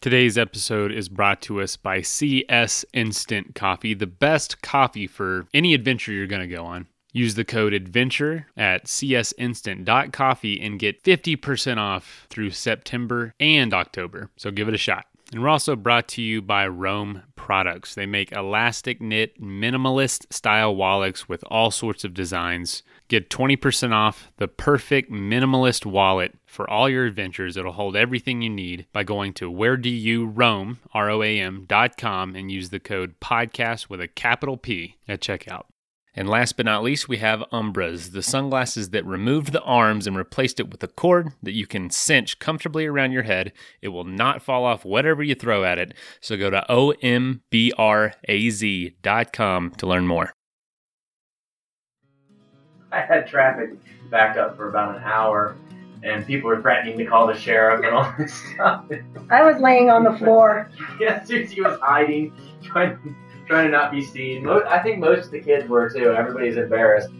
Today's episode is brought to us by CS Instant Coffee, the best coffee for any adventure you're going to go on. Use the code ADVENTURE at csinstant.coffee and get 50% off through September and October. So give it a shot. And we're also brought to you by Roam Products. They make elastic knit, minimalist style wallets with all sorts of designs. Get 20% off the perfect minimalist wallet for all your adventures. It'll hold everything you need by going to where do you roam, R O A M dot com, and use the code podcast with a capital P at checkout. And last but not least, we have Ombraz, the sunglasses that removed the arms and replaced it with a cord that you can cinch comfortably around your head. It will not fall off whatever you throw at it. So go to ombraz.com to learn more. I had traffic back up for about an hour, and people were threatening to call the sheriff and all this stuff. I was laying on the floor. yeah, Susie was hiding, trying, trying to not be seen. Mo- I think most of the kids were too. Everybody's embarrassed.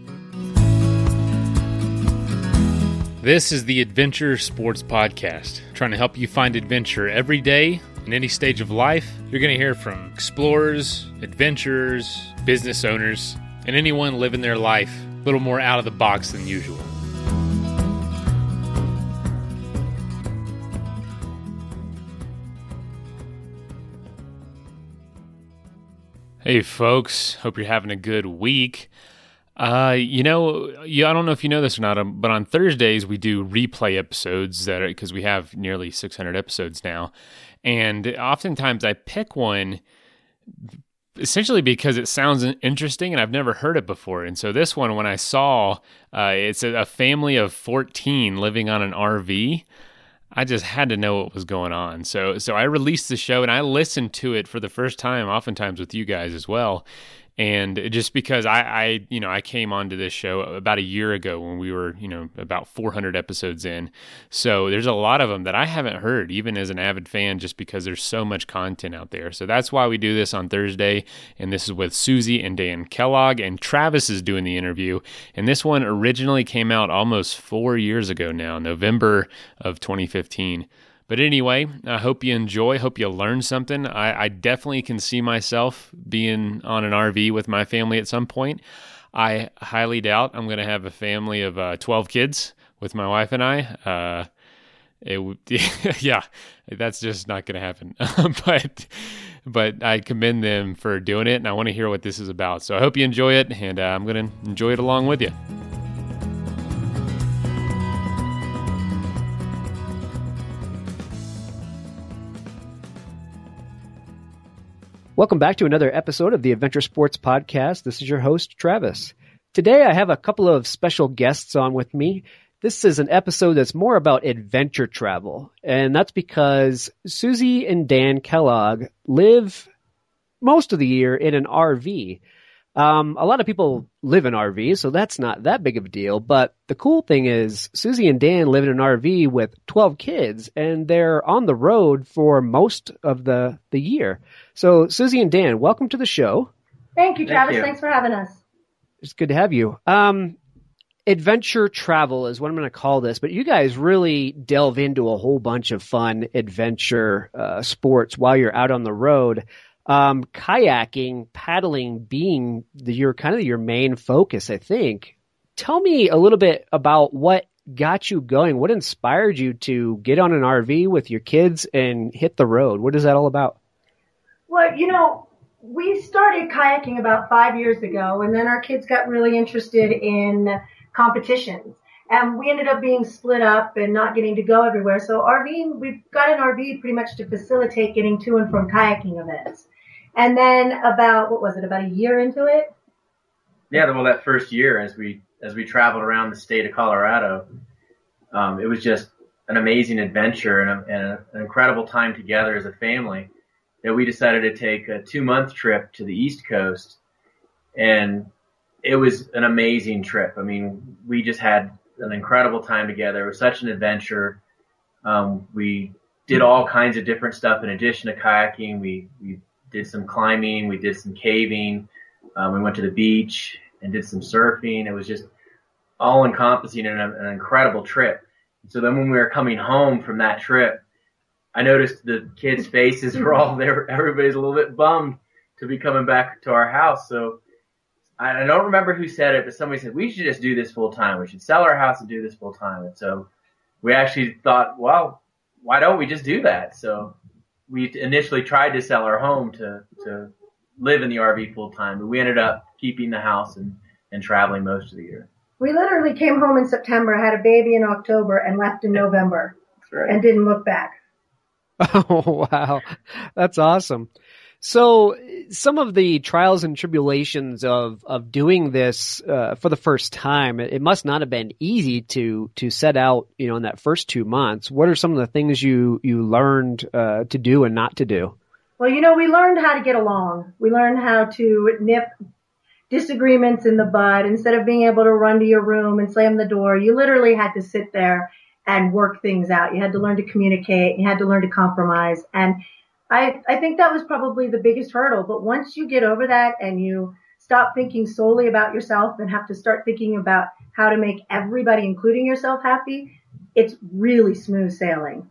This is the Adventure Sports Podcast, trying to help you find adventure every day in any stage of life. You're going to hear from explorers, adventurers, business owners, and anyone living their life a little more out of the box than usual. Hey, folks. Hope you're having a good week. Uh, you know, yeah, I don't know if you know this or not, um, but on Thursdays we do replay episodes that because we have nearly 600 episodes now, and oftentimes I pick one essentially because it sounds interesting and I've never heard it before. And so this one, when I saw uh, it's a, a family of 14 living on an RV, I just had to know what was going on. So so I released the show and I listened to it for the first time, oftentimes with you guys as well. And just because I, I, you know, I came onto this show about a year ago when we were, you know, about 400 episodes in. So there's a lot of them that I haven't heard, even as an avid fan, just because there's so much content out there. So that's why we do this on Thursday. And this is with Susie and Dan Kellogg, and Travis is doing the interview. And this one originally came out almost four years ago now, November of 2015. But anyway, I hope you enjoy. Hope you learn something. I, I, definitely can see myself being on an RV with my family at some point. I highly doubt I'm going to have a family of uh, 12 kids with my wife and I. Uh, it yeah, that's just not going to happen. but but I commend them for doing it, and I want to hear what this is about. So I hope you enjoy it, and uh, I'm going to enjoy it along with you. Welcome back to another episode of the Adventure Sports Podcast. This is your host, Travis. Today I have a couple of special guests on with me. This is an episode that's more about adventure travel, and that's because Susie and Dan Kellogg live most of the year in an RV. Um, a lot of people live in RVs, so that's not that big of a deal. But the cool thing is, Susie and Dan live in an RV with 12 kids, and they're on the road for most of the, the year. So, Susie and Dan, welcome to the show. Thank you, Travis. Thank you. Thanks for having us. It's good to have you. Um, adventure travel is what I'm going to call this, but you guys really delve into a whole bunch of fun adventure uh, sports while you're out on the road um, kayaking, paddling being the, your kind of your main focus, I think. Tell me a little bit about what got you going. What inspired you to get on an RV with your kids and hit the road? What is that all about? Well, you know, we started kayaking about five years ago, and then our kids got really interested in competitions. And we ended up being split up and not getting to go everywhere. So RVing, we've got an RV pretty much to facilitate getting to and from kayaking events. And then about what was it? About a year into it. Yeah, well, that first year as we as we traveled around the state of Colorado, um, it was just an amazing adventure and, a, and a, an incredible time together as a family that we decided to take a two month trip to the East Coast, and it was an amazing trip. I mean, we just had an incredible time together. It was such an adventure. Um, we did all kinds of different stuff in addition to kayaking. We we did some climbing, we did some caving, um, we went to the beach and did some surfing. It was just all encompassing and an incredible trip. So then when we were coming home from that trip, I noticed the kids' faces were all there. Everybody's a little bit bummed to be coming back to our house. So I don't remember who said it, but somebody said we should just do this full time. We should sell our house and do this full time. And so we actually thought, well, why don't we just do that? So we initially tried to sell our home to to live in the RV full time, but we ended up keeping the house and and traveling most of the year. We literally came home in September, had a baby in October, and left in November, right. and didn't look back. Oh wow, that's awesome. So, some of the trials and tribulations of of doing this uh, for the first time, it, must not have been easy to to set out. You know, in that first two months, what are some of the things you you learned uh, to do and not to do? Well, you know, we learned how to get along. We learned how to nip disagreements in the bud instead of being able to run to your room and slam the door. You literally had to sit there and work things out. You had to learn to communicate. You had to learn to compromise and I, I think that was probably the biggest hurdle. But once you get over that and you stop thinking solely about yourself and have to start thinking about how to make everybody, including yourself, happy, it's really smooth sailing.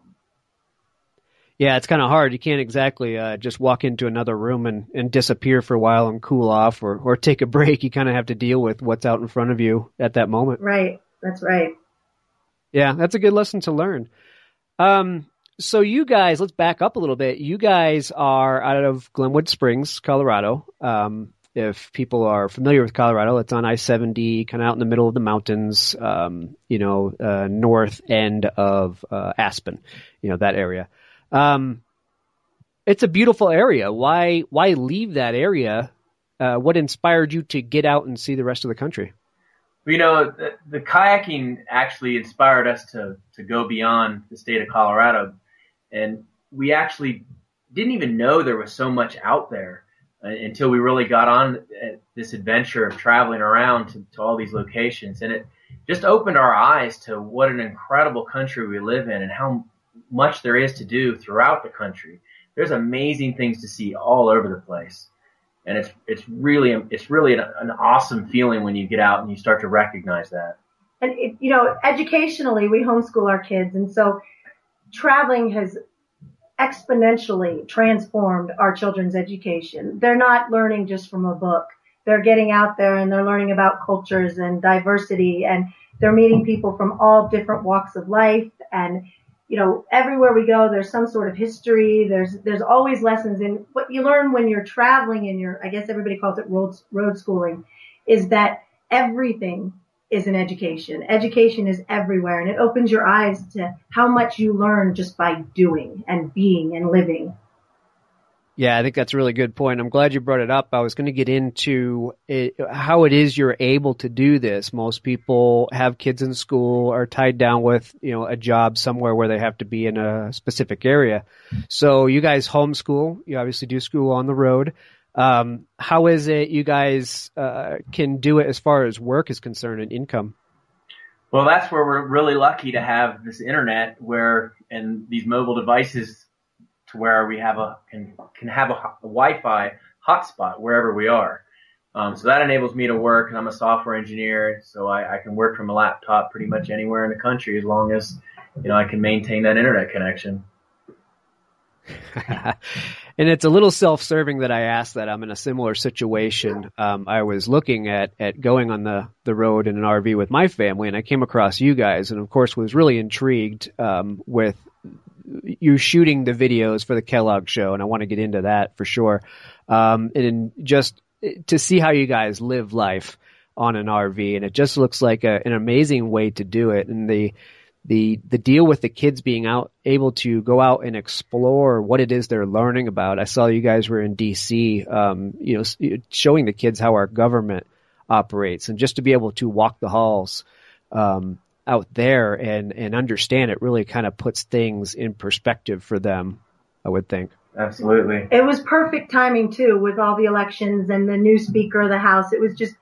Yeah, it's kind of hard. You can't exactly uh, just walk into another room and, and disappear for a while and cool off or, or take a break. You kind of have to deal with what's out in front of you at that moment. Right. That's right. Yeah, that's a good lesson to learn. Um, so you guys, let's back up a little bit. You guys are out of Glenwood Springs, Colorado. Um, if people are familiar with Colorado, it's on I-70, kind of out in the middle of the mountains, um, you know, uh, north end of uh, Aspen, you know, that area. Um, it's a beautiful area. Why why leave that area? Uh, what inspired you to get out and see the rest of the country? you know, the, the, kayaking actually inspired us to to go beyond the state of Colorado and we actually didn't even know there was so much out there uh, until we really got on uh, this adventure of traveling around to, to all these locations. And it just opened our eyes to what an incredible country we live in and how much there is to do throughout the country. There's amazing things to see all over the place. And it's, it's really, it's really an, an awesome feeling when you get out and you start to recognize that. And it, you know, educationally, we homeschool our kids. And so traveling has exponentially transformed our children's education. They're not learning just from a book. They're getting out there and they're learning about cultures and diversity and they're meeting people from all different walks of life and you know everywhere we go there's some sort of history there's there's always lessons and what you learn when you're traveling and you're I guess everybody calls it road road schooling is that everything is an education. Education is everywhere and it opens your eyes to how much you learn just by doing and being and living. Yeah, I think that's a really good point. I'm glad you brought it up. I was going to get into it, how it is you're able to do this. Most people have kids in school, are tied down with, you know, a job somewhere where they have to be in a specific area. So you guys homeschool. You obviously do school on the road. Um, how is it you guys uh, can do it as far as work is concerned and income? Well, that's where we're really lucky to have this internet where and these mobile devices to where we have a can can have a, a Wi-Fi hotspot wherever we are. Um, so that enables me to work, and I'm a software engineer, so I, I can work from a laptop pretty much anywhere in the country as long as you know I can maintain that internet connection. and it's a little self-serving that I ask that. I'm in a similar situation. Um, I was looking at at going on the the road in an RV with my family, and I came across you guys, and of course was really intrigued um, with you shooting the videos for the Kellogg show, and I want to get into that for sure. Um, and just to see how you guys live life on an RV, and it just looks like a, an amazing way to do it, and the the the deal with the kids being out able to go out and explore what it is they're learning about. I saw you guys were in D.C. Um, you know, showing the kids how our government operates, and just to be able to walk the halls um, out there and and understand it really kind of puts things in perspective for them. I would think. Absolutely. It was perfect timing too with all the elections and the new speaker of the house. It was just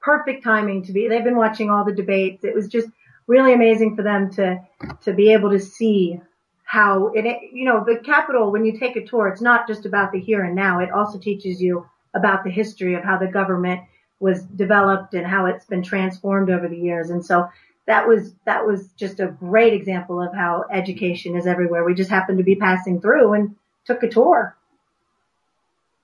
perfect timing to be. They've been watching all the debates. It was just really amazing for them to to be able to see how it you know the capital when you take a tour it's not just about the here and now it also teaches you about the history of how the government was developed and how it's been transformed over the years and so that was that was just a great example of how education is everywhere. We just happened to be passing through and took a tour.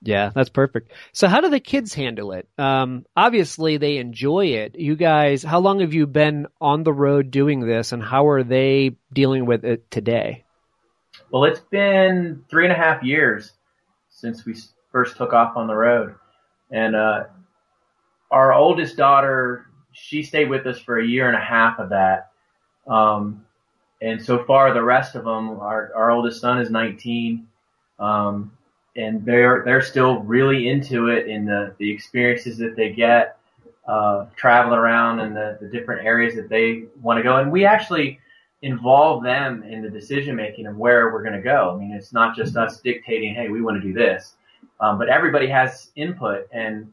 Yeah, that's perfect. So how do the kids handle it? Um, obviously they enjoy it. You guys, how long have you been on the road doing this and how are they dealing with it today? Well, it's been three and a half years since we first took off on the road. And, uh, our oldest daughter, she stayed with us for a year and a half of that. Um, and so far the rest of them, our, our oldest son is 19. Um, and they're they're still really into it in the the experiences that they get uh, around and the, the different areas that they want to go. And we actually involve them in the decision making of where we're going to go. I mean, it's not just us dictating, hey, we want to do this, um, but everybody has input and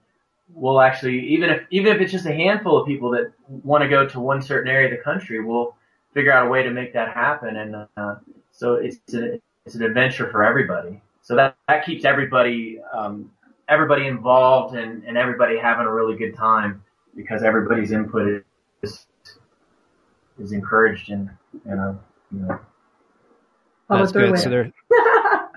we'll actually even if even if it's just a handful of people that want to go to one certain area of the country, we'll figure out a way to make that happen. And uh, so it's a, it's an adventure for everybody so that that keeps everybody um, everybody involved and, and everybody having a really good time because everybody's input is is encouraged and you know you know. That's good. So they're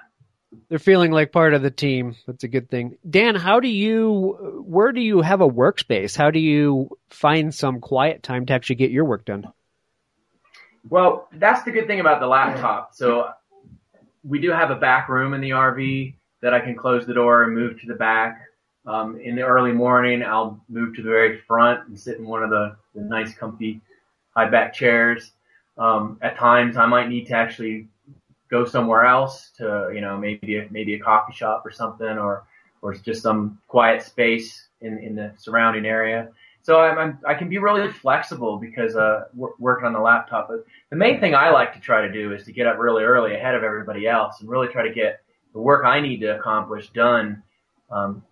they're feeling like part of the team. That's a good thing. Dan, how do you where do you have a workspace? How do you find some quiet time to actually get your work done? Well, that's the good thing about the laptop. So we do have a back room in the RV that I can close the door and move to the back. Um, in the early morning, I'll move to the very front and sit in one of the, the nice, comfy, high back chairs. Um, at times, I might need to actually go somewhere else to, you know, maybe a, maybe a coffee shop or something, or or just some quiet space in in the surrounding area. So I'm, I'm I can be really flexible because uh, working on the laptop. But the main thing I like to try to do is to get up really early ahead of everybody else and really try to get the work I need to accomplish done. Um,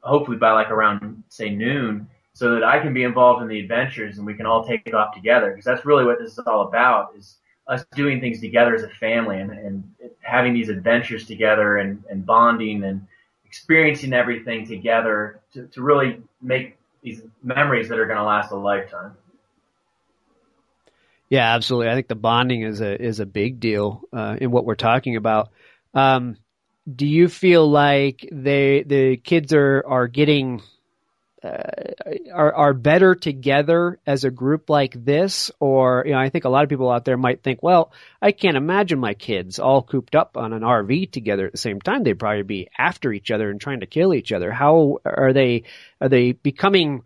hopefully by like around say noon, so that I can be involved in the adventures and we can all take it off together. Because that's really what this is all about: is us doing things together as a family and, and having these adventures together and, and bonding and experiencing everything together to, to really make these memories that are going to last a lifetime. Yeah, absolutely. I think the bonding is a is a big deal uh, in what we're talking about. Um, do you feel like they the kids are are getting Uh, are are better together as a group like this, or you know, I think a lot of people out there might think, well, I can't imagine my kids all cooped up on an RV together at the same time. They'd probably be after each other and trying to kill each other. How are they? Are they becoming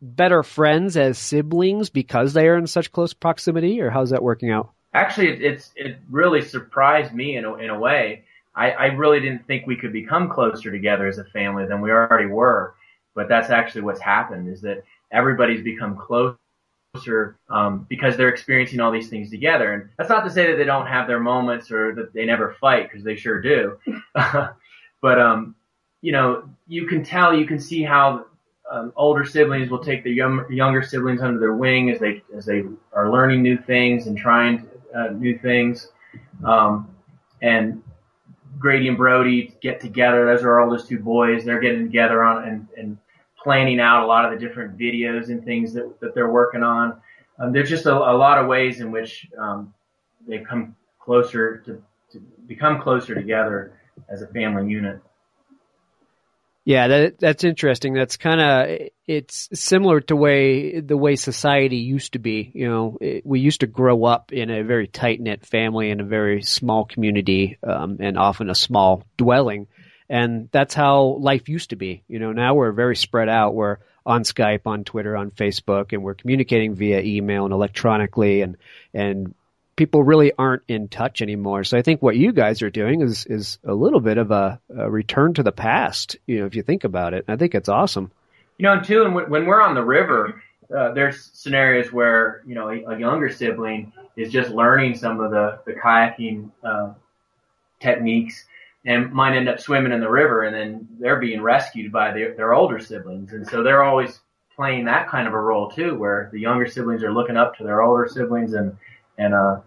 better friends as siblings because they are in such close proximity, or how's that working out? Actually, it, it's it really surprised me in a, in a way. I, I really didn't think we could become closer together as a family than we already were but that's actually what's happened is that everybody's become closer um, because they're experiencing all these things together. And that's not to say that they don't have their moments or that they never fight because they sure do. but um, you know, you can tell, you can see how um, older siblings will take the young, younger siblings under their wing as they as they are learning new things and trying uh, new things. Um, and Grady and Brody get together. Those are our oldest two boys. They're getting together on and, and planning out a lot of the different videos and things that, that they're working on. Um, there's just a, a, lot of ways in which um, they come closer to, to become closer together as a family unit. Yeah, that that's interesting. That's kind of it's similar to way the way society used to be. You know, it, we used to grow up in a very tight knit family in a very small community, um, and often a small dwelling. And that's how life used to be. You know, now we're very spread out. We're on Skype, on Twitter, on Facebook, and we're communicating via email and electronically and, and people really aren't in touch anymore. So I think what you guys are doing is, is a little bit of a, a return to the past, you know, if you think about it. I think it's awesome. You know, and too, and when we're on the river, uh, there's scenarios where, you know, a, a, younger sibling is just learning some of the, the kayaking, uh, techniques and might end up swimming in the river and then they're being rescued by their, their older siblings. And so they're always playing that kind of a role too, where the younger siblings are looking up to their older siblings and, and, uh,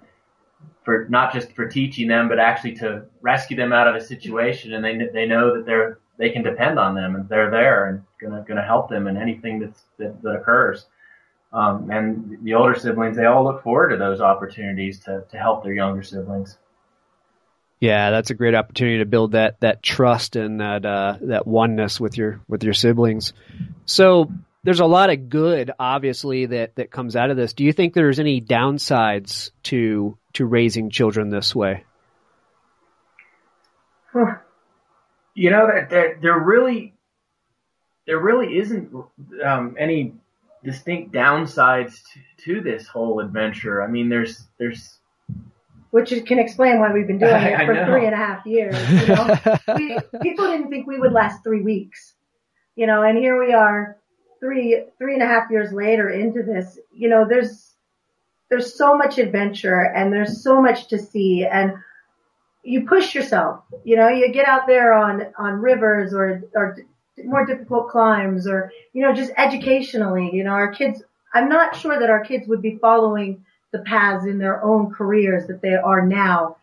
for not just for teaching them, but actually to rescue them out of a situation. And they, they know that they're, they can depend on them and they're there and gonna, gonna help them in anything that's, that, that occurs. Um, and the older siblings, they all look forward to those opportunities to, to help their younger siblings. Yeah, that's a great opportunity to build that that trust and that uh, that oneness with your with your siblings. So there's a lot of good, obviously, that that comes out of this. Do you think there's any downsides to to raising children this way? You know that there, there really there really isn't um, any distinct downsides to, to this whole adventure. I mean, there's there's which can explain why we've been doing it for three and a half years. You know? we, people didn't think we would last three weeks, you know, and here we are, three three and a half years later into this. You know, there's there's so much adventure and there's so much to see, and you push yourself. You know, you get out there on on rivers or or more difficult climbs, or you know, just educationally. You know, our kids. I'm not sure that our kids would be following the paths in their own careers that they are now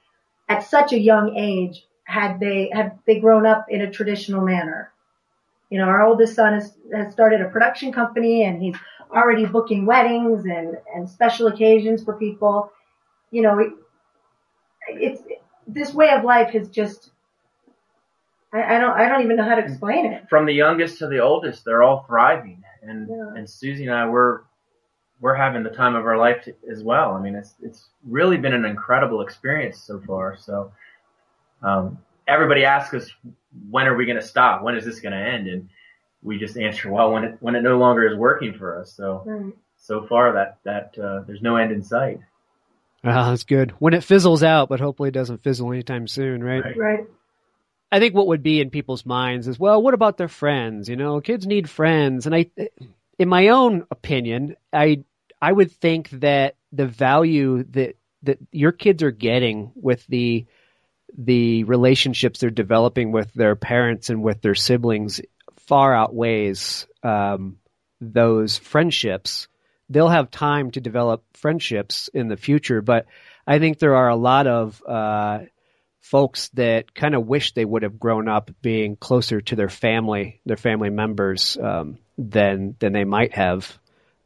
at such a young age had they had they grown up in a traditional manner. You know, our oldest son has, has started a production company and he's already booking weddings and, and special occasions for people. You know, it, it's, this way of life is just, I, I, don't, I don't even know how to explain it. From the youngest to the oldest, they're all thriving. And, yeah. and Susie and I, we're, we're having the time of our life to, as well. I mean, it's it's really been an incredible experience so far. So, um, everybody asks us, when are we going to stop? When is this going to end? And we just answer, well, when it when it no longer is working for us. So, right. so far that that uh, there's no end in sight. Ah, that's good. When it fizzles out, but hopefully it doesn't fizzle anytime soon, right? Right. right. I think what would be in people's minds is, well, what about their friends? You know, kids need friends, and I in my own opinion, I I would think that the value that that your kids are getting with the the relationships they're developing with their parents and with their siblings far outweighs um, those friendships. They'll have time to develop friendships in the future, but I think there are a lot of uh, folks that kind of wish they would have grown up being closer to their family, their family members, um, than than they might have.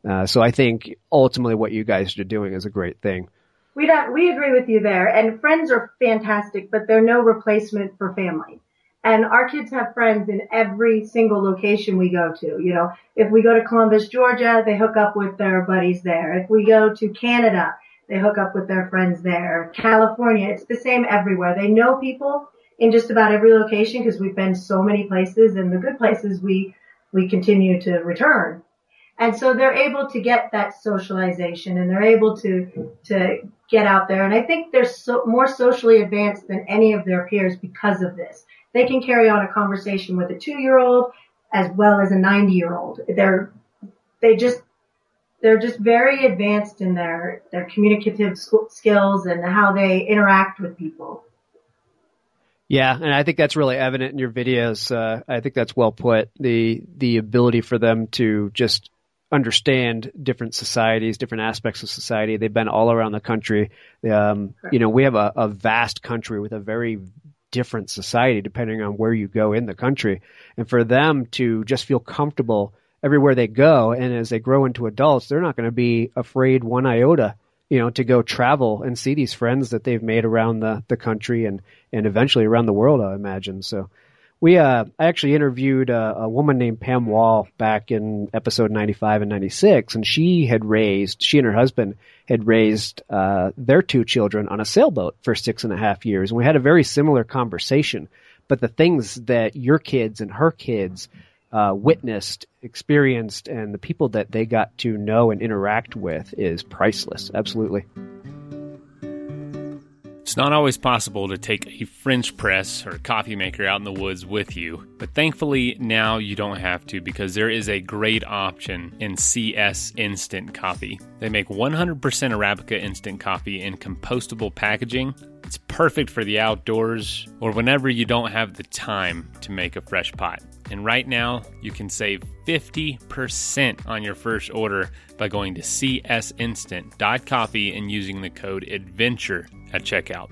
Uh, so I think ultimately what you guys are doing is a great thing. We don't, we agree with you there. And friends are fantastic, but they're no replacement for family. And our kids have friends in every single location we go to. You know, if we go to Columbus, Georgia, they hook up with their buddies there. If we go to Canada, they hook up with their friends there. California, it's the same everywhere. They know people in just about every location because we've been so many places and the good places we we continue to return. And so they're able to get that socialization and they're able to, to get out there. And I think they're so, more socially advanced than any of their peers because of this. They can carry on a conversation with a two year old as well as a 90 year old. They're, they just, they're just very advanced in their, their communicative skills and how they interact with people. Yeah, and I think that's really evident in your videos. Uh, I think that's well put. The the ability for them to just understand different societies, different aspects of society. They've been all around the country. Um, you know, we have a, a vast country with a very different society depending on where you go in the country. And for them to just feel comfortable everywhere they go, and as they grow into adults, they're not going to be afraid one iota you know, to go travel and see these friends that they've made around the, the country and, and eventually around the world, I imagine. So we, uh, I actually interviewed a, a woman named Pam Wall back in episode 95 and 96, and she had raised, she and her husband had raised, uh, their two children on a sailboat for six and a half years. And we had a very similar conversation. But the things that your kids and her kids uh, witnessed, experienced, and the people that they got to know and interact with is priceless. Absolutely. It's not always possible to take a French press or coffee maker out in the woods with you, but thankfully now you don't have to because there is a great option in CS Instant Coffee. They make 100% Arabica instant coffee in compostable packaging. It's perfect for the outdoors or whenever you don't have the time to make a fresh pot. And right now, you can save 50% on your first order by going to csinstant.coffee and using the code ADVENTURE at checkout.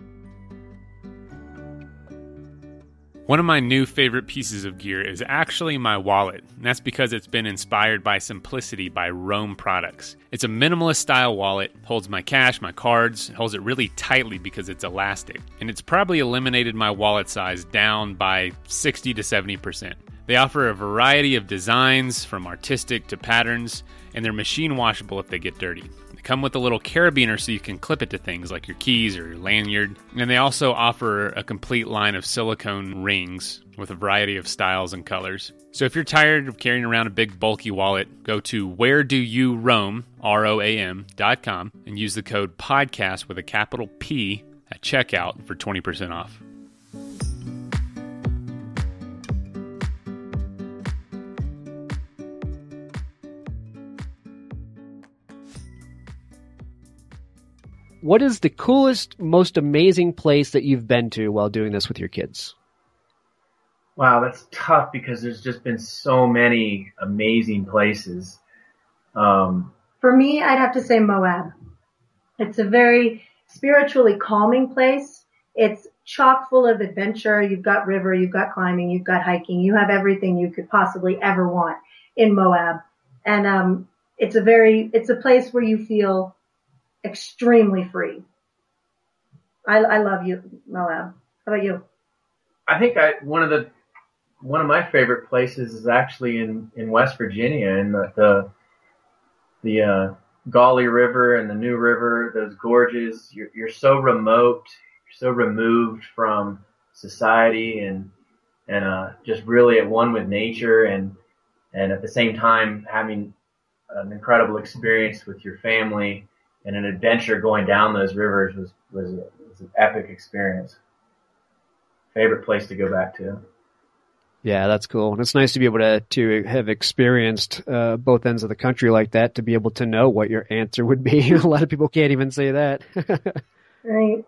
One of my new favorite pieces of gear is actually my wallet, and that's because it's been inspired by Simplicity by Roam Products. It's a minimalist style wallet, holds my cash, my cards, holds it really tightly because it's elastic, and it's probably eliminated my wallet size down by 60 to 70%. They offer a variety of designs from artistic to patterns, and they're machine washable if they get dirty They come with a little carabiner so you can clip it to things like your keys or your lanyard. And they also offer a complete line of silicone rings with a variety of styles and colors. So if you're tired of carrying around a big bulky wallet, go to where do you roam, R O A M, dot com, and use the code podcast with a capital P at checkout for 20% off. What is the coolest, most amazing place that you've been to while doing this with your kids? Wow, that's tough because there's just been so many amazing places. Um, For me, I'd have to say Moab. It's a very spiritually calming place. It's chock full of adventure. You've got river, you've got climbing, you've got hiking. You have everything you could possibly ever want in Moab. And, um, it's a very, it's a place where you feel extremely free. I, I love you, Moab. How about you? I think I, one of the one of my favorite places is actually in in West Virginia in the the, the uh, Gauley River and the New River. Those gorges. You're you're so remote. You're so removed from society and and uh, just really at one with nature and and at the same time having an incredible experience with your family and an adventure going down those rivers was was, was an epic experience. Favorite place to go back to. Yeah, that's cool. And it's nice to be able to to have experienced uh, both ends of the country like that to be able to know what your answer would be. a lot of people can't even say that. right.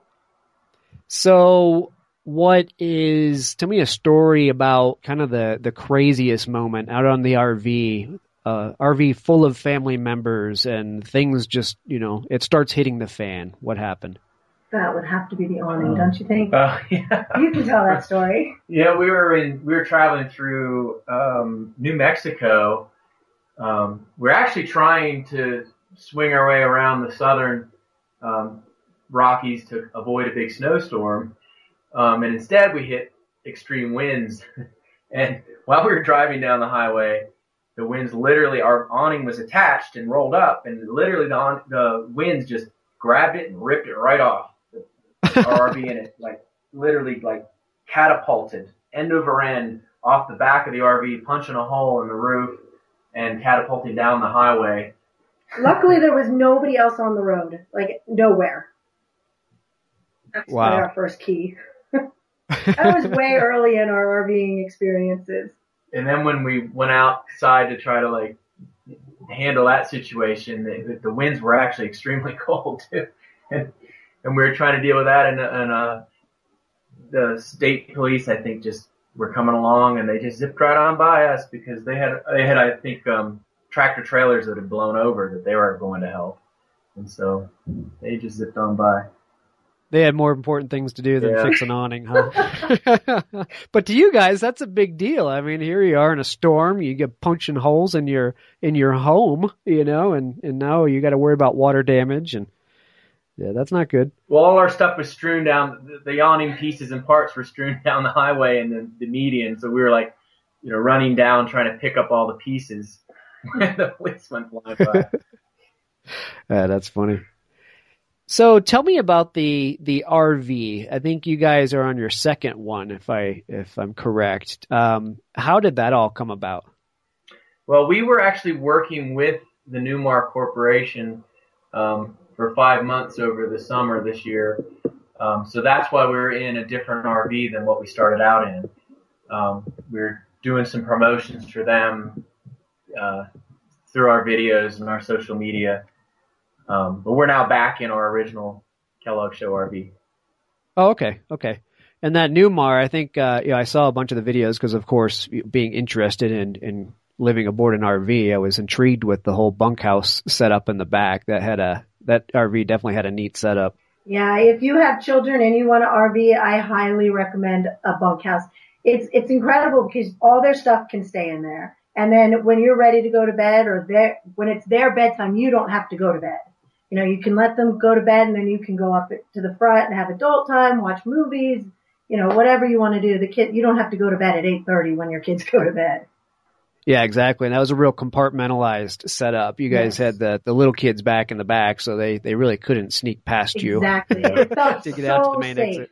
So, what is? Tell me a story about kind of the the craziest moment out on the RV uh, RV full of family members and things just, you know, it starts hitting the fan. What happened? That would have to be the awning, don't you think? Uh, yeah. You can tell that story. Yeah, we were in we were traveling through um, New Mexico. Um, we're actually trying to swing our way around the southern um, Rockies to avoid a big snowstorm, um, and instead we hit extreme winds. and while we were driving down the highway, the winds literally, our awning was attached and rolled up, and literally the, on, the winds just grabbed it and ripped it right off the, the RV and it, like literally like catapulted end over end off the back of the RV, punching a hole in the roof and catapulting down the highway. Luckily, there was nobody else on the road, like nowhere. That's wow. our first key. that was way early in our RVing experiences and then when we went outside to try to like handle that situation, the, the winds were actually extremely cold too, and and we were trying to deal with that, and and uh, the state police I think just were coming along and they just zipped right on by us because they had they had I think um, tractor trailers that had blown over that they were going to help, and so they just zipped on by. They had more important things to do than Yeah. fix an awning, huh? but to you guys, that's a big deal. I mean, here you are in a storm, you get punching holes in your in your home, you know, and and now you got to worry about water damage, and yeah, that's not good. Well, all our stuff was strewn down. The, the awning pieces and parts were strewn down the highway and the, the median. So we were like, you know, running down trying to pick up all the pieces when the winds went flying by. Uh, that's funny. So tell me about the the RV. I think you guys are on your second one, if I if I'm correct. Um, how did that all come about? Well, we were actually working with the Newmar Corporation um, for five months over the summer this year. Um, so that's why we're in a different RV than what we started out in. Um, we are doing some promotions for them uh, through our videos and our social media. Um, but we're now back in our original Kellogg Show RV. Oh, okay, okay. And that Newmar, I think, uh, yeah, I saw a bunch of the videos because, of course, being interested in in living aboard an RV, I was intrigued with the whole bunkhouse setup in the back. That had a that RV definitely had a neat setup. Yeah, if you have children and you want an RV, I highly recommend a bunkhouse. it's it's incredible because all their stuff can stay in there. And then when you're ready to go to bed or their, when it's their bedtime, you don't have to go to bed. You know, you can let them go to bed and then you can go up to the front and have adult time, watch movies, you know, whatever you want to do. The kid, you don't have to go to bed at 8.30 when your kids go to bed. Yeah, exactly. And that was a real compartmentalized setup. You guys yes. had the, the little kids back in the back, so they, they really couldn't sneak past exactly. you. Exactly. To get so out to the main safe. exit.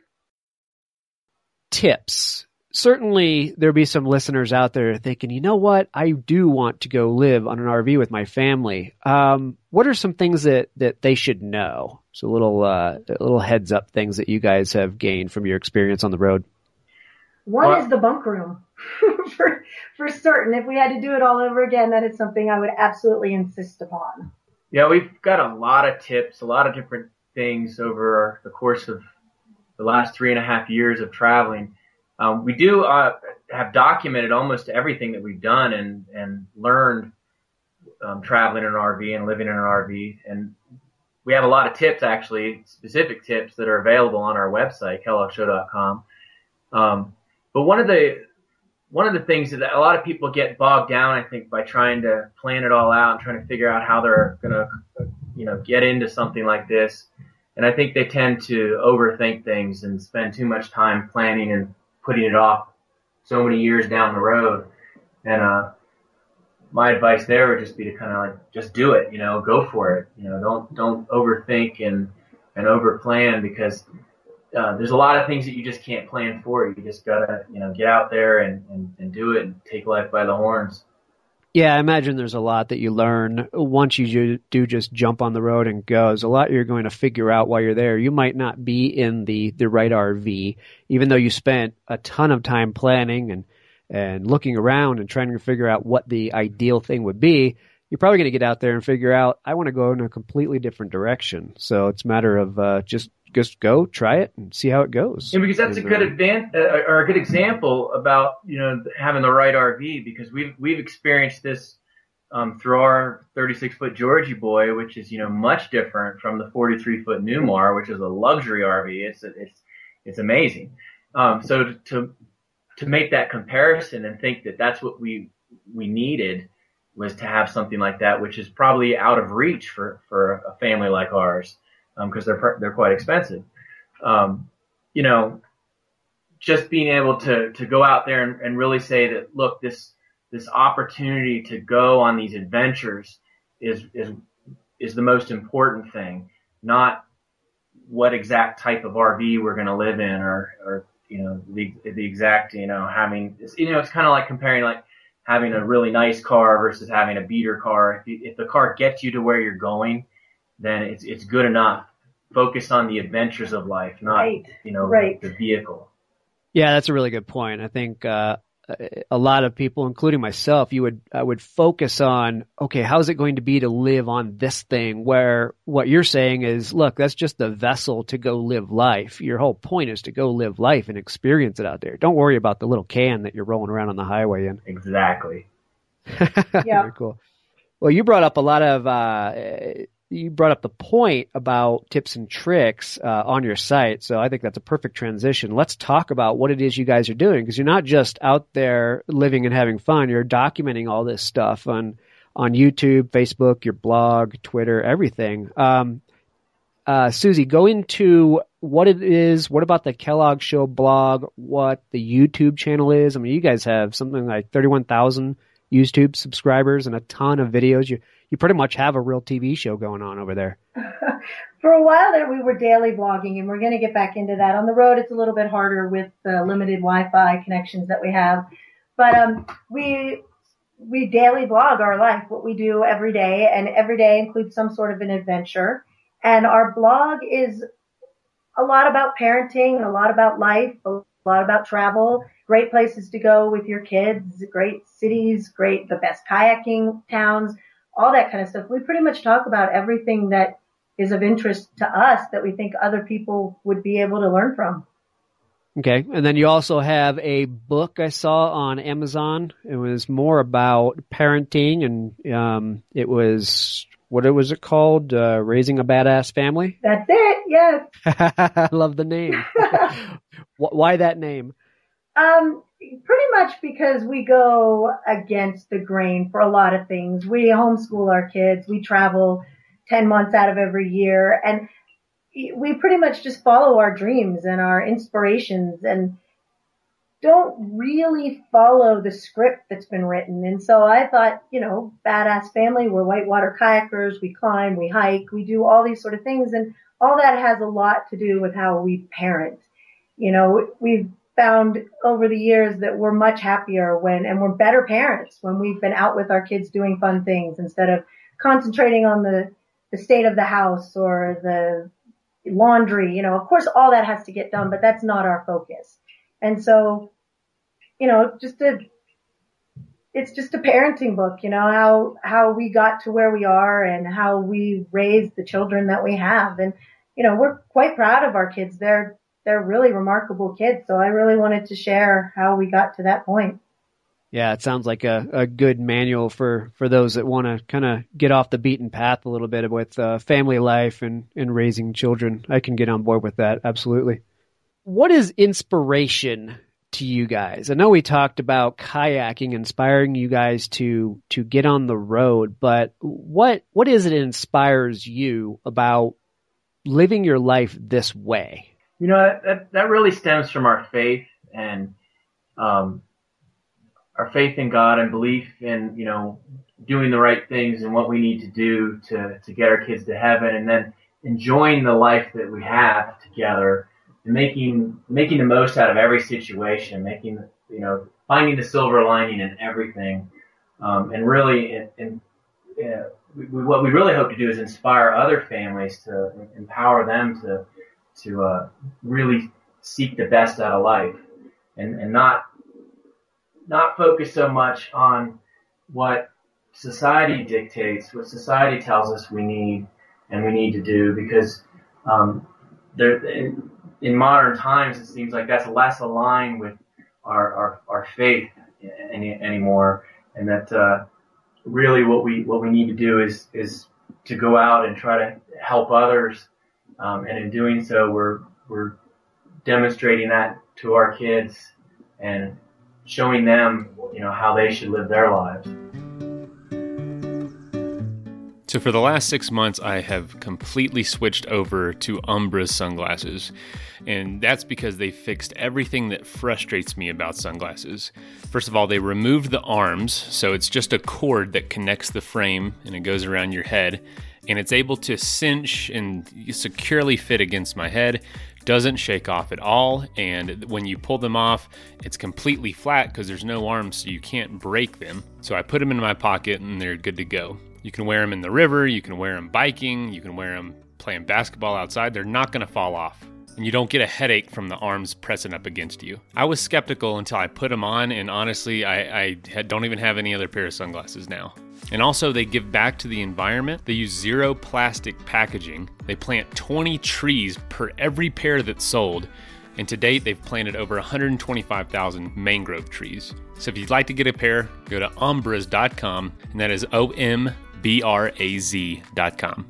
Tips certainly there'll be some listeners out there thinking, you know what, I do want to go live on an RV with my family. Um, what are some things that, that they should know? So little, uh, little heads up things that you guys have gained from your experience on the road. One well, is the bunk room for, for certain. If we had to do it all over again, that is something I would absolutely insist upon. Yeah, we've got a lot of tips, a lot of different things over the course of the last three and a half years of traveling um, we do uh, have documented almost everything that we've done and and learned um, traveling in an RV and living in an RV, and we have a lot of tips actually, specific tips that are available on our website kelloggshow.com. Um, but one of the one of the things that a lot of people get bogged down, I think, by trying to plan it all out and trying to figure out how they're going to, you know, get into something like this. And I think they tend to overthink things and spend too much time planning and putting it off so many years down the road. And, uh, my advice there would just be to kind of like, just do it, you know, go for it. You know, don't, don't overthink and, and over plan because, uh, there's a lot of things that you just can't plan for. You just gotta, you know, get out there and, and, and do it and take life by the horns. Yeah, I imagine there's a lot that you learn once you do just jump on the road and go. There's a lot you're going to figure out while you're there. You might not be in the, the right RV, even though you spent a ton of time planning and, and looking around and trying to figure out what the ideal thing would be. You're probably going to get out there and figure out, I want to go in a completely different direction. So it's a matter of uh, just just go try it and see how it goes. Yeah, because that's a good advan- uh, or a good example about you know having the right RV because we've we've experienced this um, through our 36 foot Georgie boy, which is you know much different from the 43 foot Newmar, which is a luxury RV. It's it's it's amazing. Um, so to to make that comparison and think that that's what we we needed was to have something like that, which is probably out of reach for for a family like ours because um, they're they're quite expensive. Um, you know, just being able to to go out there and, and really say that look this this opportunity to go on these adventures is is is the most important thing, not what exact type of RV we're going to live in or or you know the the exact you know having you know it's kind of like comparing like having a really nice car versus having a beater car. If, if the car gets you to where you're going, then it's it's good enough. Focus on the adventures of life, not right. you know right. the vehicle. Yeah, that's a really good point. I think uh, a lot of people, including myself, you would I would focus on okay, how's it going to be to live on this thing? Where what you're saying is, look, that's just the vessel to go live life. Your whole point is to go live life and experience it out there. Don't worry about the little can that you're rolling around on the highway in. Exactly. yeah. Very cool. Well, you brought up a lot of uh, you brought up the point about tips and tricks uh, on your site, so I think that's a perfect transition. Let's talk about what it is you guys are doing because you're not just out there living and having fun; you're documenting all this stuff on on YouTube, Facebook, your blog, Twitter, everything. Um, uh, Susie, go into what it is. What about the Kellogg Show blog? What the YouTube channel is? I mean, you guys have something like thirty-one thousand YouTube subscribers and a ton of videos. You you pretty much have a real TV show going on over there. For a while there, we were daily blogging, and we're going to get back into that. On the road, it's a little bit harder with the limited Wi-Fi connections that we have, but um, we we daily blog our life, what we do every day, and every day includes some sort of an adventure. And our blog is a lot about parenting, a lot about life, a lot about travel, great places to go with your kids, great cities, great the best kayaking towns all that kind of stuff. We pretty much talk about everything that is of interest to us that we think other people would be able to learn from. Okay. And then you also have a book I saw on Amazon. It was more about parenting and um, it was what it was it called? Uh, Raising a Badass Family? That's it, yes. I love the name. Why that name? Um, pretty much because we go against the grain for a lot of things. We homeschool our kids. We travel 10 months out of every year and we pretty much just follow our dreams and our inspirations and don't really follow the script that's been written. And so I thought, you know, badass family, we're whitewater kayakers, we climb, we hike, we do all these sort of things. And all that has a lot to do with how we parent. You know, we've found over the years that we're much happier when, and we're better parents when we've been out with our kids doing fun things instead of concentrating on the, the state of the house or the laundry. You know, of course all that has to get done, but that's not our focus. And so, you know, just a, it's just a parenting book, you know, how, how we got to where we are and how we raised the children that we have. And, you know, we're quite proud of our kids. They're, they're really remarkable kids. So I really wanted to share how we got to that point. Yeah, it sounds like a, a good manual for, for those that want to kind of get off the beaten path a little bit with uh, family life and, and raising children. I can get on board with that. Absolutely. What is inspiration to you guys? I know we talked about kayaking inspiring you guys to to get on the road, but what what is it that inspires you about living your life this way? You know, that, that really stems from our faith and um, our faith in God and belief in, you know, doing the right things and what we need to do to, to get our kids to heaven and then enjoying the life that we have together and making, making the most out of every situation, making, you know, finding the silver lining in everything. Um, and really, in, uh, we, what we really hope to do is inspire other families to empower them to to uh, really seek the best out of life and, and not not focus so much on what society dictates, what society tells us we need and we need to do, because um, there, in, in modern times it seems like that's less aligned with our our, our faith any, anymore, and that uh, really what we what we need to do is is to go out and try to help others um, and in doing so, we're, we're demonstrating that to our kids and showing them, you know, how they should live their lives. So, for the last six months, I have completely switched over to Ombraz sunglasses. And that's because they fixed everything that frustrates me about sunglasses. First of all, they removed the arms, so it's just a cord that connects the frame and it goes around your head and it's able to cinch and securely fit against my head. Doesn't shake off at all, and when you pull them off, it's completely flat because there's no arms, so you can't break them. So I put them in my pocket and they're good to go. You can wear them in the river, you can wear them biking, you can wear them playing basketball outside. They're not going to fall off and you don't get a headache from the arms pressing up against you. I was skeptical until I put them on, and honestly, I, I don't even have any other pair of sunglasses now. And also, they give back to the environment. They use zero plastic packaging. They plant 20 trees per every pair that's sold. And to date, they've planted over 125,000 mangrove trees. So if you'd like to get a pair, go to ombraz.com, and that is O M B R A Z.com.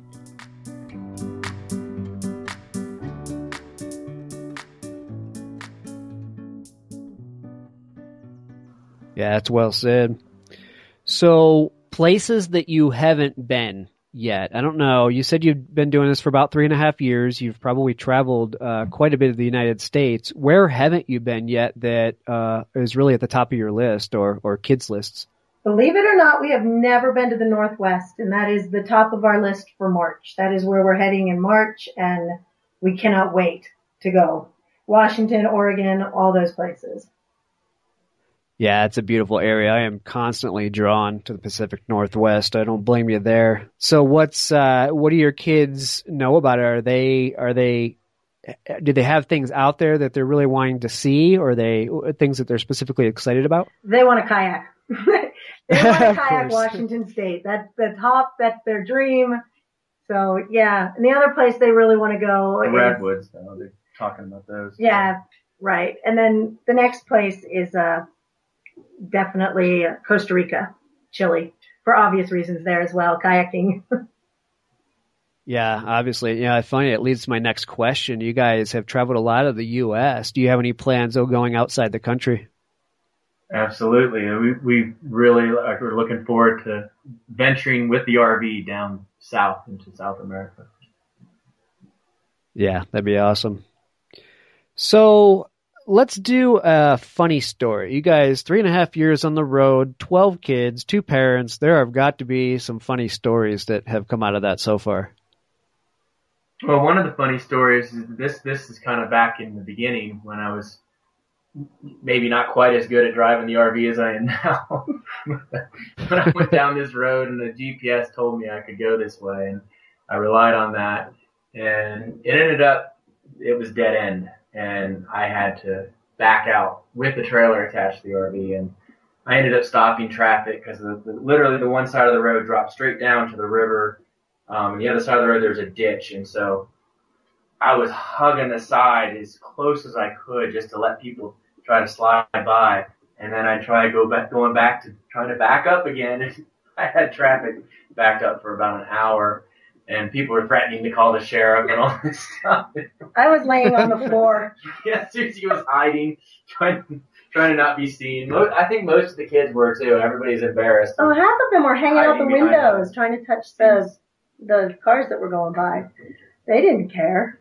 Yeah, that's well said. So, places that you haven't been yet. I don't know. You said you've been doing this for about three and a half years. You've probably traveled uh, quite a bit of the United States. Where haven't you been yet that uh, is really at the top of your list or, or kids' lists? Believe it or not, we have never been to the Northwest, and that is the top of our list for March. That is where we're heading in March, and we cannot wait to go. Washington, Oregon, all those places. Yeah, it's a beautiful area. I am constantly drawn to the Pacific Northwest. I don't blame you there. So what's uh what do your kids know about it? Are they are they do they have things out there that they're really wanting to see or they things that they're specifically excited about? They want to kayak. they want to kayak Washington State. That's the top, that's their dream. So yeah. And the other place they really want to go the is Redwoods though. They're talking about those. Yeah, right. And then the next place is uh definitely Costa Rica, Chile, for obvious reasons there as well, kayaking. yeah, obviously. Yeah, I find it leads to my next question. You guys have traveled a lot of the U.S. Do you have any plans of going outside the country? Absolutely. We, we really like, we're looking forward to venturing with the RV down south into South America. Yeah, that'd be awesome. So let's do a funny story. You guys, three and a half years on the road, 12 kids, two parents. There have got to be some funny stories that have come out of that so far. Well, one of the funny stories is this, this is kind of back in the beginning when I was maybe not quite as good at driving the RV as I am now. but I went down this road and the GPS told me I could go this way and I relied on that and it ended up, it was dead end and I had to back out with the trailer attached to the RV and I ended up stopping traffic because literally the one side of the road dropped straight down to the river. Um, and the other side of the road, there's a ditch. And so I was hugging the side as close as I could just to let people try to slide by. And then I try to go back, going back to trying to back up again. And I had traffic backed up for about an hour and people were threatening to call the sheriff and all this stuff. I was laying on the floor. yeah, Susie was hiding, trying, trying to not be seen. I think most of the kids were too. Everybody's embarrassed. Oh, half of them were hanging out the windows, trying to touch the the cars that were going by. They didn't care.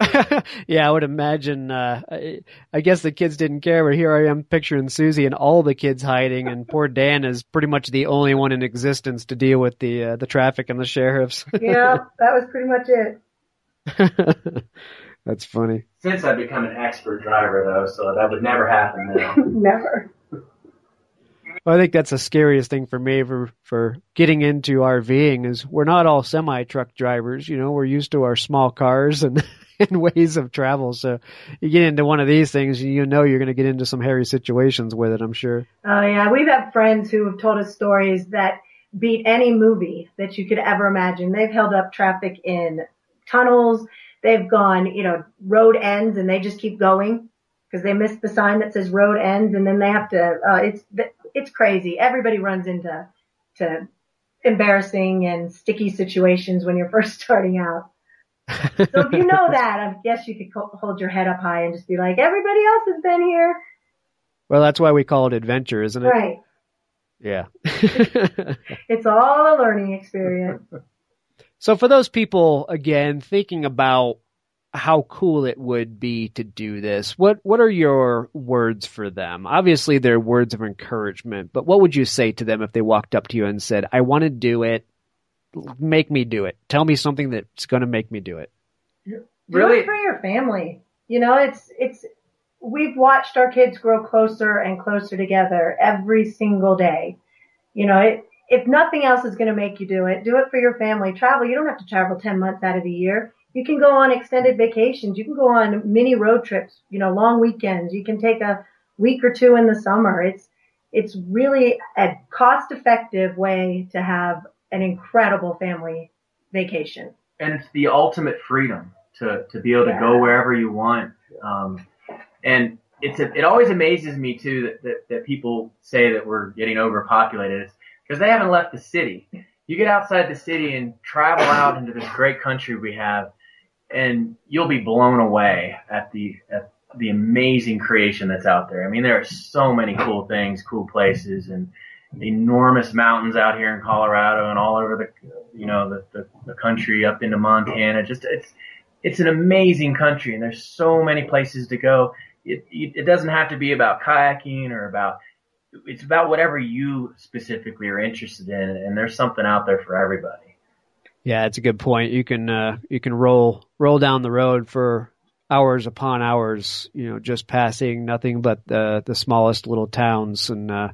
yeah, I would imagine. Uh, I, I, guess the kids didn't care, but here I am picturing Susie and all the kids hiding, and poor Dan is pretty much the only one in existence to deal with the uh, the traffic and the sheriffs. yeah, that was pretty much it. That's funny. Since I've become an expert driver, though, so that would never happen now. never. Well, I think that's the scariest thing for me for for getting into RVing is we're not all semi truck drivers. You know, we're used to our small cars and and ways of travel. So you get into one of these things, you know you're going to get into some hairy situations with it. I'm sure. Oh yeah, we've had friends who have told us stories that beat any movie that you could ever imagine. They've held up traffic in tunnels. They've gone, you know, road ends, and they just keep going because they missed the sign that says road ends, and then they have to. Uh, it's it's crazy. Everybody runs into to embarrassing and sticky situations when you're first starting out. So if you know that, I guess you could hold your head up high and just be like, everybody else has been here. Well, that's why we call it adventure, isn't it? Right. Yeah. it's all a learning experience. So for those people, again, thinking about how cool it would be to do this. What what are your words for them? Obviously they're words of encouragement, but what would you say to them if they walked up to you and said, "I want to do it. Make me do it. Tell me something that's going to make me do it." Really? Do it for your family. You know, it's it's we've watched our kids grow closer and closer together every single day. You know, it, if nothing else is going to make you do it, do it for your family. Travel, you don't have to travel 10 months out of the year you can go on extended vacations. You can go on mini road trips, you know, long weekends. You can take a week or two in the summer. It's, it's really a cost effective way to have an incredible family vacation. And it's the ultimate freedom to, to be able to yeah. go wherever you want. Um, and it's a, it always amazes me too that, that, that people say that we're getting overpopulated because they haven't left the city. You get outside the city and travel out into this great country we have and you'll be blown away at the at the amazing creation that's out there. I mean, there are so many cool things, cool places, and enormous mountains out here in Colorado and all over the you know the the, the country up into Montana. Just it's it's an amazing country, and there's so many places to go. It, it doesn't have to be about kayaking or about it's about whatever you specifically are interested in, and there's something out there for everybody. Yeah, it's a good point. You can uh, you can roll roll down the road for hours upon hours, you know, just passing nothing but the the smallest little towns and uh,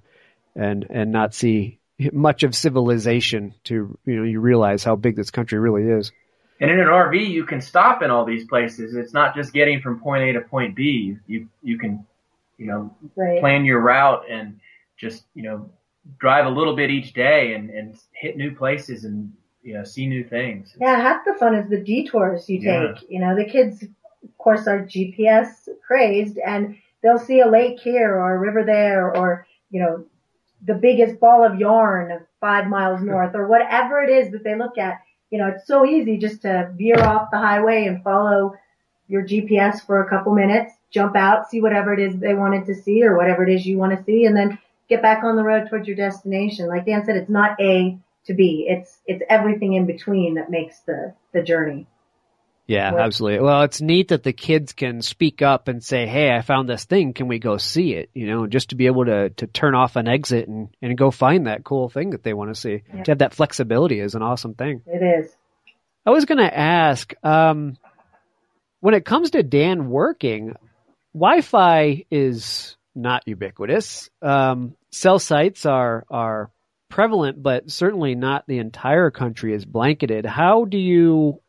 and and not see much of civilization to you know you realize how big this country really is. And in an RV, you can stop in all these places. It's not just getting from point A to point B. You you can you know right. plan your route and just you know drive a little bit each day and and hit new places and you know, see new things. Yeah, half the fun is the detours you take. Yeah. You know, the kids, of course, are GPS crazed and they'll see a lake here or a river there or, you know, the biggest ball of yarn five miles north or whatever it is that they look at. You know, it's so easy just to veer off the highway and follow your GPS for a couple minutes jump out, see whatever it is they wanted to see or whatever it is you want to see, and then get back on the road towards your destination. Like Dan said, it's not A to B. It's it's everything in between that makes the the journey. Yeah, absolutely. Well, it's neat that the kids can speak up and say, "Hey, I found this thing. Can we go see it?" You know, just to be able to to turn off an exit and and go find that cool thing that they want to see. Yeah. To have that flexibility is an awesome thing. It is. I was going to ask, um, when it comes to Dan working, Wi-Fi is not ubiquitous. Um, cell sites are are prevalent, but certainly not the entire country is blanketed. How do you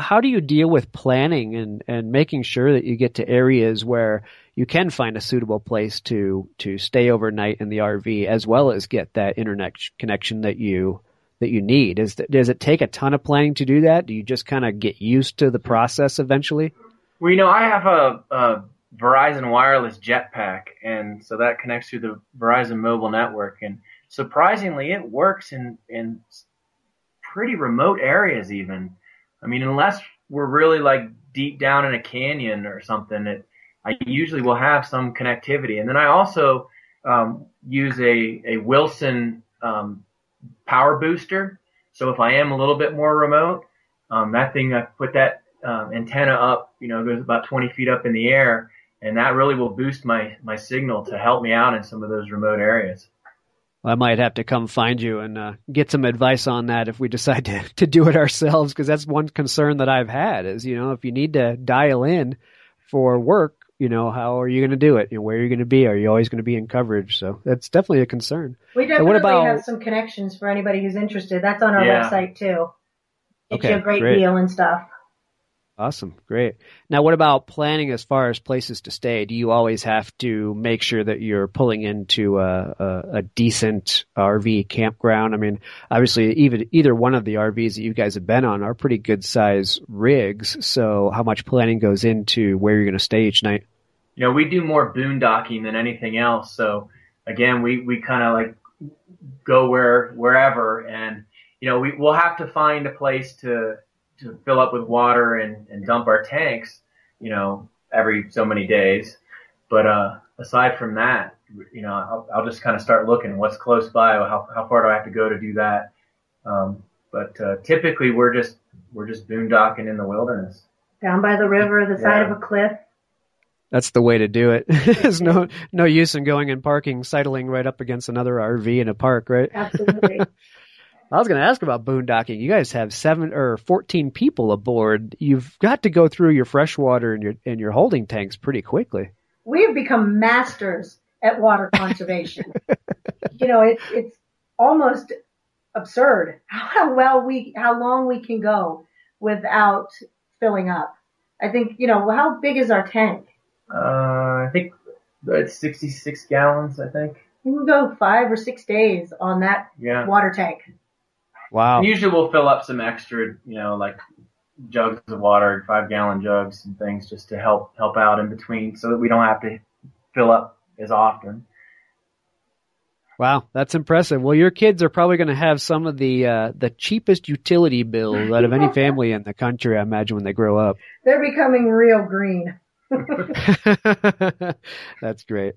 how do you deal with planning and, and making sure that you get to areas where you can find a suitable place to to stay overnight in the RV as well as get that internet connection that you that you need? Is does it take a ton of planning to do that? Do you just kind of get used to the process eventually? Well, you know, I have a, a Verizon wireless jetpack, and so that connects to the Verizon mobile network, and surprisingly, it works in in pretty remote areas even. I mean, unless we're really like deep down in a canyon or something, it, I usually will have some connectivity. And then I also um, use a, a Wilson um, power booster. So if I am a little bit more remote, um, that thing, I put that um, antenna up, you know, goes about 20 feet up in the air, and that really will boost my, my signal to help me out in some of those remote areas. I might have to come find you and uh, get some advice on that if we decide to, to do it ourselves, because that's one concern that I've had is, you know, if you need to dial in for work, you know, how are you going to do it? You know, where are you going to be? Are you always going to be in coverage? So that's definitely a concern. We definitely what about, have some connections for anybody who's interested. That's on our yeah. website too. It's okay, a great, great deal and stuff. Awesome. Great. Now, what about planning as far as places to stay? Do you always have to make sure that you're pulling into a, a, a decent RV campground? I mean, obviously, even either one of the RVs that you guys have been on are pretty good size rigs. So, how much planning goes into where you're going to stay each night? You know, we do more boondocking than anything else. So, again, we, we kind of like go where wherever, and you know, we, we'll have to find a place to to fill up with water and, and dump our tanks, you know, every so many days. But uh, aside from that, you know, I'll, I'll just kind of start looking what's close by, how, how far do I have to go to do that. Um, but uh, typically, we're just we're just boondocking in the wilderness, down by the river, the side of a cliff. That's the way to do it. There's no no use in going and parking, sidling right up against another RV in a park, right? Absolutely. I was going to ask about boondocking. You guys have seven or fourteen people aboard. You've got to go through your freshwater and your and your holding tanks pretty quickly. We have become masters at water conservation. you know, it's it's almost absurd how well we how long we can go without filling up. I think you know how big is our tank? Uh, I think it's sixty six gallons. I think. You can go five or six days on that yeah. water tank. Wow. And usually we'll fill up some extra, you know, like jugs of water, five gallon jugs and things just to help help out in between so that we don't have to fill up as often. Wow, that's impressive. Well, your kids are probably going to have some of the uh, the cheapest utility bills out of any family in the country. I imagine when they grow up. They're becoming real green. that's great.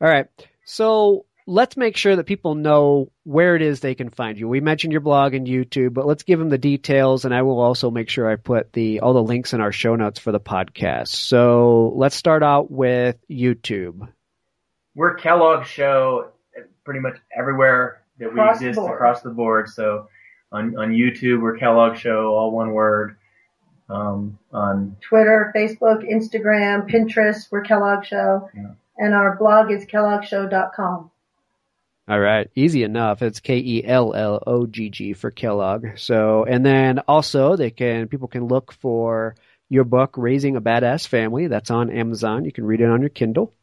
All right, so let's make sure that people know where it is they can find you. We mentioned your blog and YouTube, but let's give them the details, and I will also make sure I put the all the links in our show notes for the podcast. So let's start out with YouTube. We're Kellogg Show pretty much everywhere that across we exist across the board. So on on YouTube, we're Kellogg Show, all one word. Um, on Twitter, Facebook, Instagram, Pinterest, we're Kellogg Show. Yeah. And our blog is kelloggshow.com. All right, easy enough. It's K E L L O G G for Kellogg. So, and then also they can people can look for your book Raising a Badass Family. That's on Amazon. You can read it on your Kindle.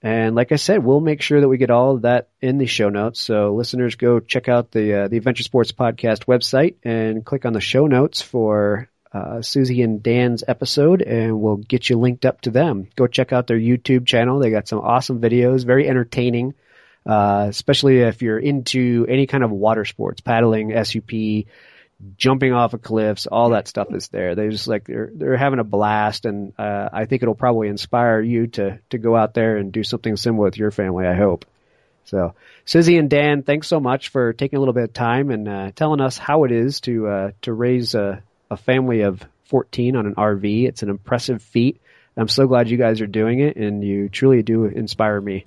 And like I said, we'll make sure that we get all of that in the show notes. So listeners, go check out the uh, the Adventure Sports Podcast website and click on the show notes for uh, Susie and Dan's episode, and we'll get you linked up to them. Go check out their YouTube channel. They got some awesome videos, very entertaining uh, especially if you're into any kind of water sports, paddling, SUP, jumping off of cliffs, all that stuff is there. They just like they're they're having a blast, and uh, I think it'll probably inspire you to to go out there and do something similar with your family. I hope. So, Susie and Dan, thanks so much for taking a little bit of time and uh, telling us how it is to uh, to raise a, a family of 14 on an RV. It's an impressive feat. I'm so glad you guys are doing it, and you truly do inspire me.